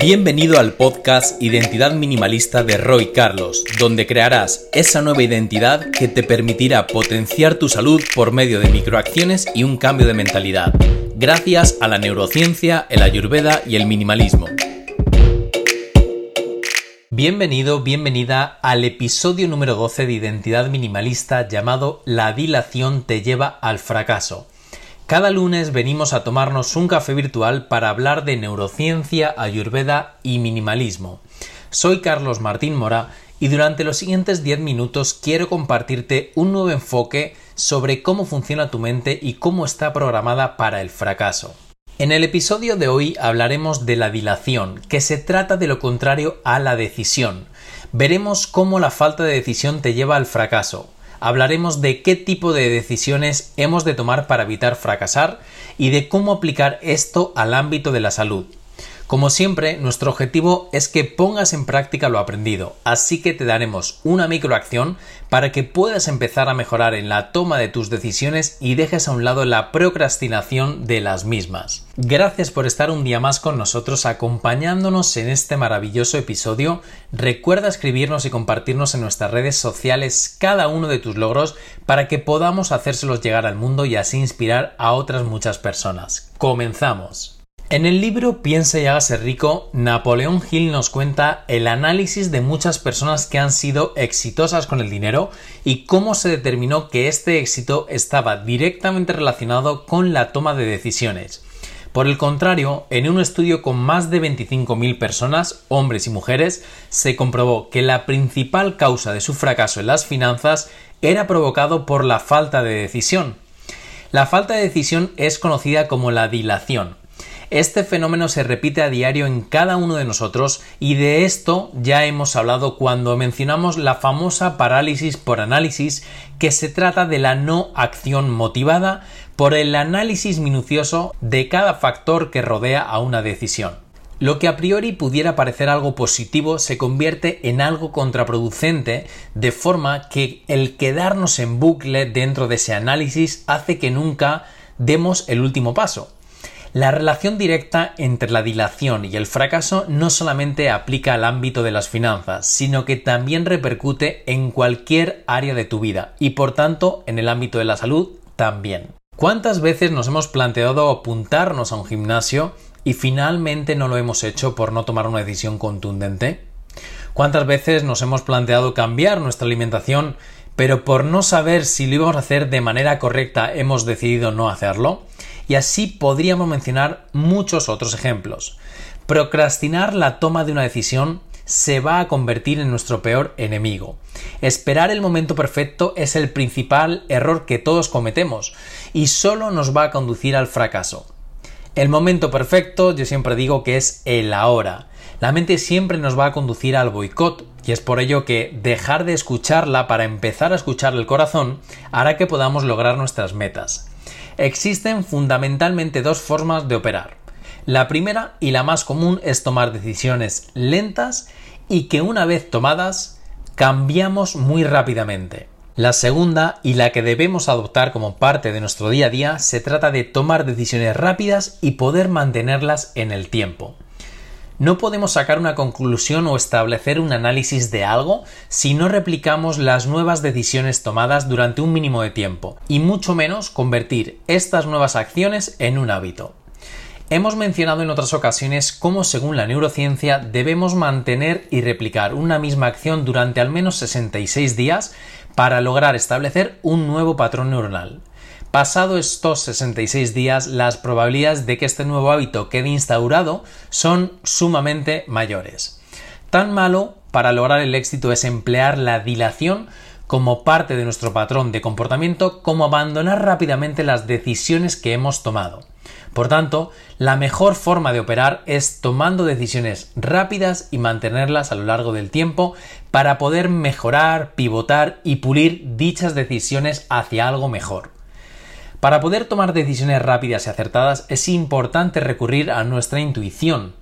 Bienvenido al podcast Identidad Minimalista de Roy Carlos, donde crearás esa nueva identidad que te permitirá potenciar tu salud por medio de microacciones y un cambio de mentalidad, gracias a la neurociencia, el ayurveda y el minimalismo. Bienvenido, bienvenida al episodio número 12 de Identidad Minimalista llamado La dilación te lleva al fracaso. Cada lunes venimos a tomarnos un café virtual para hablar de neurociencia, ayurveda y minimalismo. Soy Carlos Martín Mora y durante los siguientes 10 minutos quiero compartirte un nuevo enfoque sobre cómo funciona tu mente y cómo está programada para el fracaso. En el episodio de hoy hablaremos de la dilación, que se trata de lo contrario a la decisión. Veremos cómo la falta de decisión te lleva al fracaso, hablaremos de qué tipo de decisiones hemos de tomar para evitar fracasar y de cómo aplicar esto al ámbito de la salud. Como siempre, nuestro objetivo es que pongas en práctica lo aprendido, así que te daremos una microacción para que puedas empezar a mejorar en la toma de tus decisiones y dejes a un lado la procrastinación de las mismas. Gracias por estar un día más con nosotros acompañándonos en este maravilloso episodio. Recuerda escribirnos y compartirnos en nuestras redes sociales cada uno de tus logros para que podamos hacérselos llegar al mundo y así inspirar a otras muchas personas. Comenzamos. En el libro Piensa y hágase rico, Napoleón Hill nos cuenta el análisis de muchas personas que han sido exitosas con el dinero y cómo se determinó que este éxito estaba directamente relacionado con la toma de decisiones. Por el contrario, en un estudio con más de 25.000 personas, hombres y mujeres, se comprobó que la principal causa de su fracaso en las finanzas era provocado por la falta de decisión. La falta de decisión es conocida como la dilación este fenómeno se repite a diario en cada uno de nosotros y de esto ya hemos hablado cuando mencionamos la famosa parálisis por análisis que se trata de la no acción motivada por el análisis minucioso de cada factor que rodea a una decisión. Lo que a priori pudiera parecer algo positivo se convierte en algo contraproducente, de forma que el quedarnos en bucle dentro de ese análisis hace que nunca demos el último paso. La relación directa entre la dilación y el fracaso no solamente aplica al ámbito de las finanzas, sino que también repercute en cualquier área de tu vida y por tanto en el ámbito de la salud también. ¿Cuántas veces nos hemos planteado apuntarnos a un gimnasio y finalmente no lo hemos hecho por no tomar una decisión contundente? ¿Cuántas veces nos hemos planteado cambiar nuestra alimentación pero por no saber si lo íbamos a hacer de manera correcta hemos decidido no hacerlo? Y así podríamos mencionar muchos otros ejemplos. Procrastinar la toma de una decisión se va a convertir en nuestro peor enemigo. Esperar el momento perfecto es el principal error que todos cometemos y solo nos va a conducir al fracaso. El momento perfecto yo siempre digo que es el ahora. La mente siempre nos va a conducir al boicot y es por ello que dejar de escucharla para empezar a escuchar el corazón hará que podamos lograr nuestras metas. Existen fundamentalmente dos formas de operar. La primera y la más común es tomar decisiones lentas y que una vez tomadas cambiamos muy rápidamente. La segunda y la que debemos adoptar como parte de nuestro día a día se trata de tomar decisiones rápidas y poder mantenerlas en el tiempo. No podemos sacar una conclusión o establecer un análisis de algo si no replicamos las nuevas decisiones tomadas durante un mínimo de tiempo, y mucho menos convertir estas nuevas acciones en un hábito. Hemos mencionado en otras ocasiones cómo según la neurociencia debemos mantener y replicar una misma acción durante al menos 66 días para lograr establecer un nuevo patrón neuronal. Pasado estos 66 días, las probabilidades de que este nuevo hábito quede instaurado son sumamente mayores. Tan malo para lograr el éxito es emplear la dilación como parte de nuestro patrón de comportamiento como abandonar rápidamente las decisiones que hemos tomado. Por tanto, la mejor forma de operar es tomando decisiones rápidas y mantenerlas a lo largo del tiempo para poder mejorar, pivotar y pulir dichas decisiones hacia algo mejor. Para poder tomar decisiones rápidas y acertadas es importante recurrir a nuestra intuición,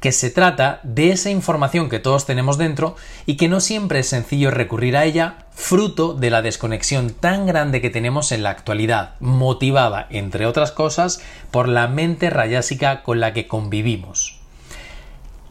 que se trata de esa información que todos tenemos dentro y que no siempre es sencillo recurrir a ella, fruto de la desconexión tan grande que tenemos en la actualidad, motivada, entre otras cosas, por la mente rayásica con la que convivimos.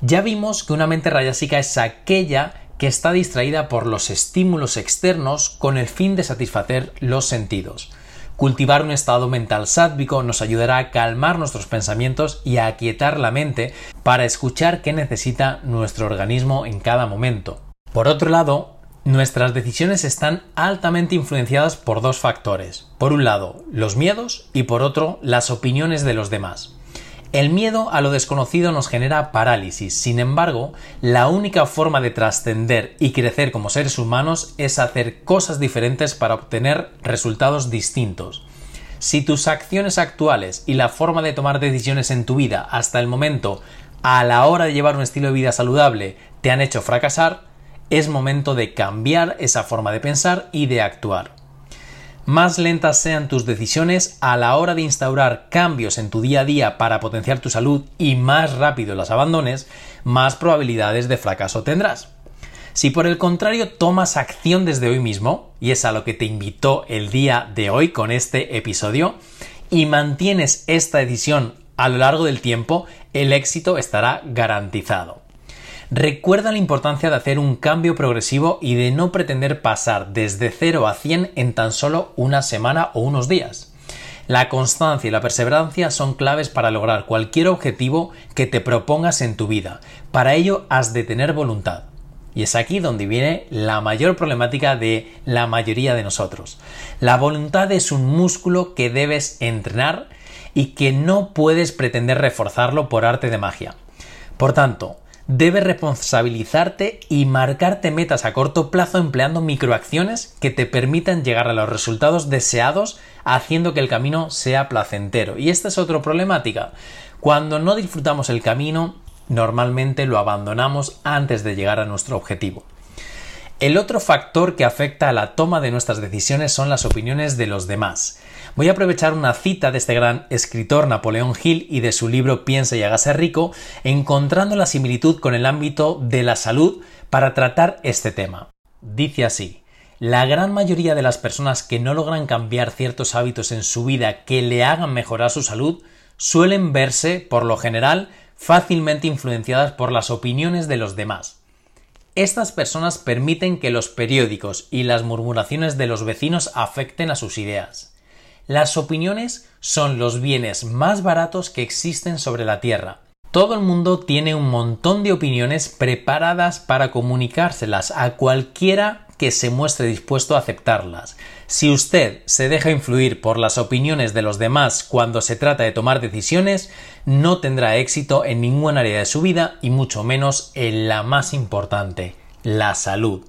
Ya vimos que una mente rayásica es aquella que está distraída por los estímulos externos con el fin de satisfacer los sentidos. Cultivar un estado mental sádvico nos ayudará a calmar nuestros pensamientos y a aquietar la mente para escuchar qué necesita nuestro organismo en cada momento. Por otro lado, nuestras decisiones están altamente influenciadas por dos factores. Por un lado, los miedos y por otro, las opiniones de los demás. El miedo a lo desconocido nos genera parálisis, sin embargo, la única forma de trascender y crecer como seres humanos es hacer cosas diferentes para obtener resultados distintos. Si tus acciones actuales y la forma de tomar decisiones en tu vida hasta el momento a la hora de llevar un estilo de vida saludable te han hecho fracasar, es momento de cambiar esa forma de pensar y de actuar más lentas sean tus decisiones a la hora de instaurar cambios en tu día a día para potenciar tu salud y más rápido las abandones, más probabilidades de fracaso tendrás. Si por el contrario tomas acción desde hoy mismo, y es a lo que te invitó el día de hoy con este episodio, y mantienes esta decisión a lo largo del tiempo, el éxito estará garantizado. Recuerda la importancia de hacer un cambio progresivo y de no pretender pasar desde 0 a 100 en tan solo una semana o unos días. La constancia y la perseverancia son claves para lograr cualquier objetivo que te propongas en tu vida. Para ello has de tener voluntad. Y es aquí donde viene la mayor problemática de la mayoría de nosotros. La voluntad es un músculo que debes entrenar y que no puedes pretender reforzarlo por arte de magia. Por tanto, debes responsabilizarte y marcarte metas a corto plazo empleando microacciones que te permitan llegar a los resultados deseados haciendo que el camino sea placentero. Y esta es otra problemática. Cuando no disfrutamos el camino, normalmente lo abandonamos antes de llegar a nuestro objetivo. El otro factor que afecta a la toma de nuestras decisiones son las opiniones de los demás. Voy a aprovechar una cita de este gran escritor Napoleón Hill y de su libro Piensa y hágase rico, encontrando la similitud con el ámbito de la salud para tratar este tema. Dice así, la gran mayoría de las personas que no logran cambiar ciertos hábitos en su vida que le hagan mejorar su salud suelen verse, por lo general, fácilmente influenciadas por las opiniones de los demás. Estas personas permiten que los periódicos y las murmuraciones de los vecinos afecten a sus ideas. Las opiniones son los bienes más baratos que existen sobre la Tierra. Todo el mundo tiene un montón de opiniones preparadas para comunicárselas a cualquiera que se muestre dispuesto a aceptarlas. Si usted se deja influir por las opiniones de los demás cuando se trata de tomar decisiones, no tendrá éxito en ningún área de su vida y mucho menos en la más importante, la salud.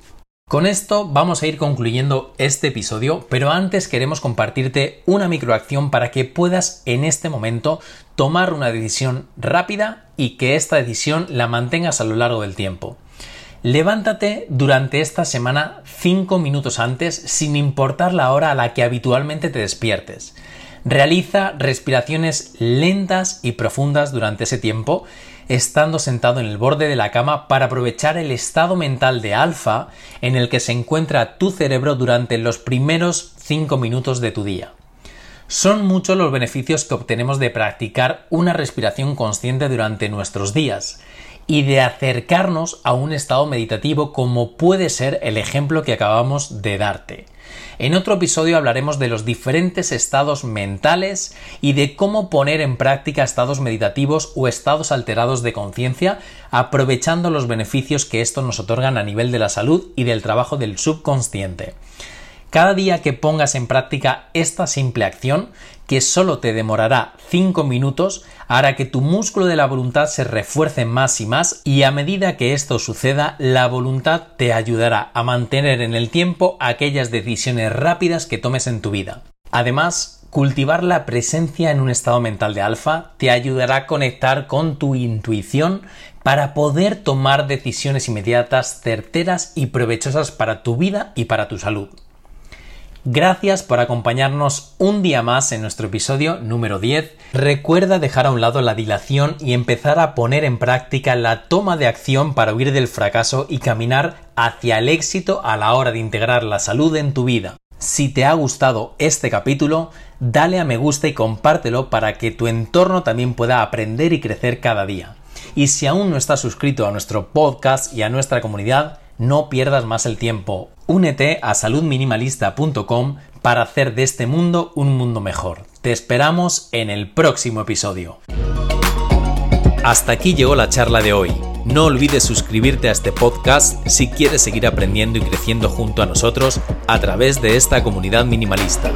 Con esto vamos a ir concluyendo este episodio, pero antes queremos compartirte una microacción para que puedas en este momento tomar una decisión rápida y que esta decisión la mantengas a lo largo del tiempo. Levántate durante esta semana 5 minutos antes sin importar la hora a la que habitualmente te despiertes. Realiza respiraciones lentas y profundas durante ese tiempo estando sentado en el borde de la cama para aprovechar el estado mental de alfa en el que se encuentra tu cerebro durante los primeros 5 minutos de tu día. Son muchos los beneficios que obtenemos de practicar una respiración consciente durante nuestros días y de acercarnos a un estado meditativo como puede ser el ejemplo que acabamos de darte. En otro episodio hablaremos de los diferentes estados mentales y de cómo poner en práctica estados meditativos o estados alterados de conciencia, aprovechando los beneficios que estos nos otorgan a nivel de la salud y del trabajo del subconsciente. Cada día que pongas en práctica esta simple acción, que solo te demorará 5 minutos, hará que tu músculo de la voluntad se refuerce más y más y a medida que esto suceda, la voluntad te ayudará a mantener en el tiempo aquellas decisiones rápidas que tomes en tu vida. Además, cultivar la presencia en un estado mental de alfa te ayudará a conectar con tu intuición para poder tomar decisiones inmediatas, certeras y provechosas para tu vida y para tu salud. Gracias por acompañarnos un día más en nuestro episodio número 10. Recuerda dejar a un lado la dilación y empezar a poner en práctica la toma de acción para huir del fracaso y caminar hacia el éxito a la hora de integrar la salud en tu vida. Si te ha gustado este capítulo, dale a me gusta y compártelo para que tu entorno también pueda aprender y crecer cada día. Y si aún no estás suscrito a nuestro podcast y a nuestra comunidad, no pierdas más el tiempo. Únete a saludminimalista.com para hacer de este mundo un mundo mejor. Te esperamos en el próximo episodio. Hasta aquí llegó la charla de hoy. No olvides suscribirte a este podcast si quieres seguir aprendiendo y creciendo junto a nosotros a través de esta comunidad minimalista.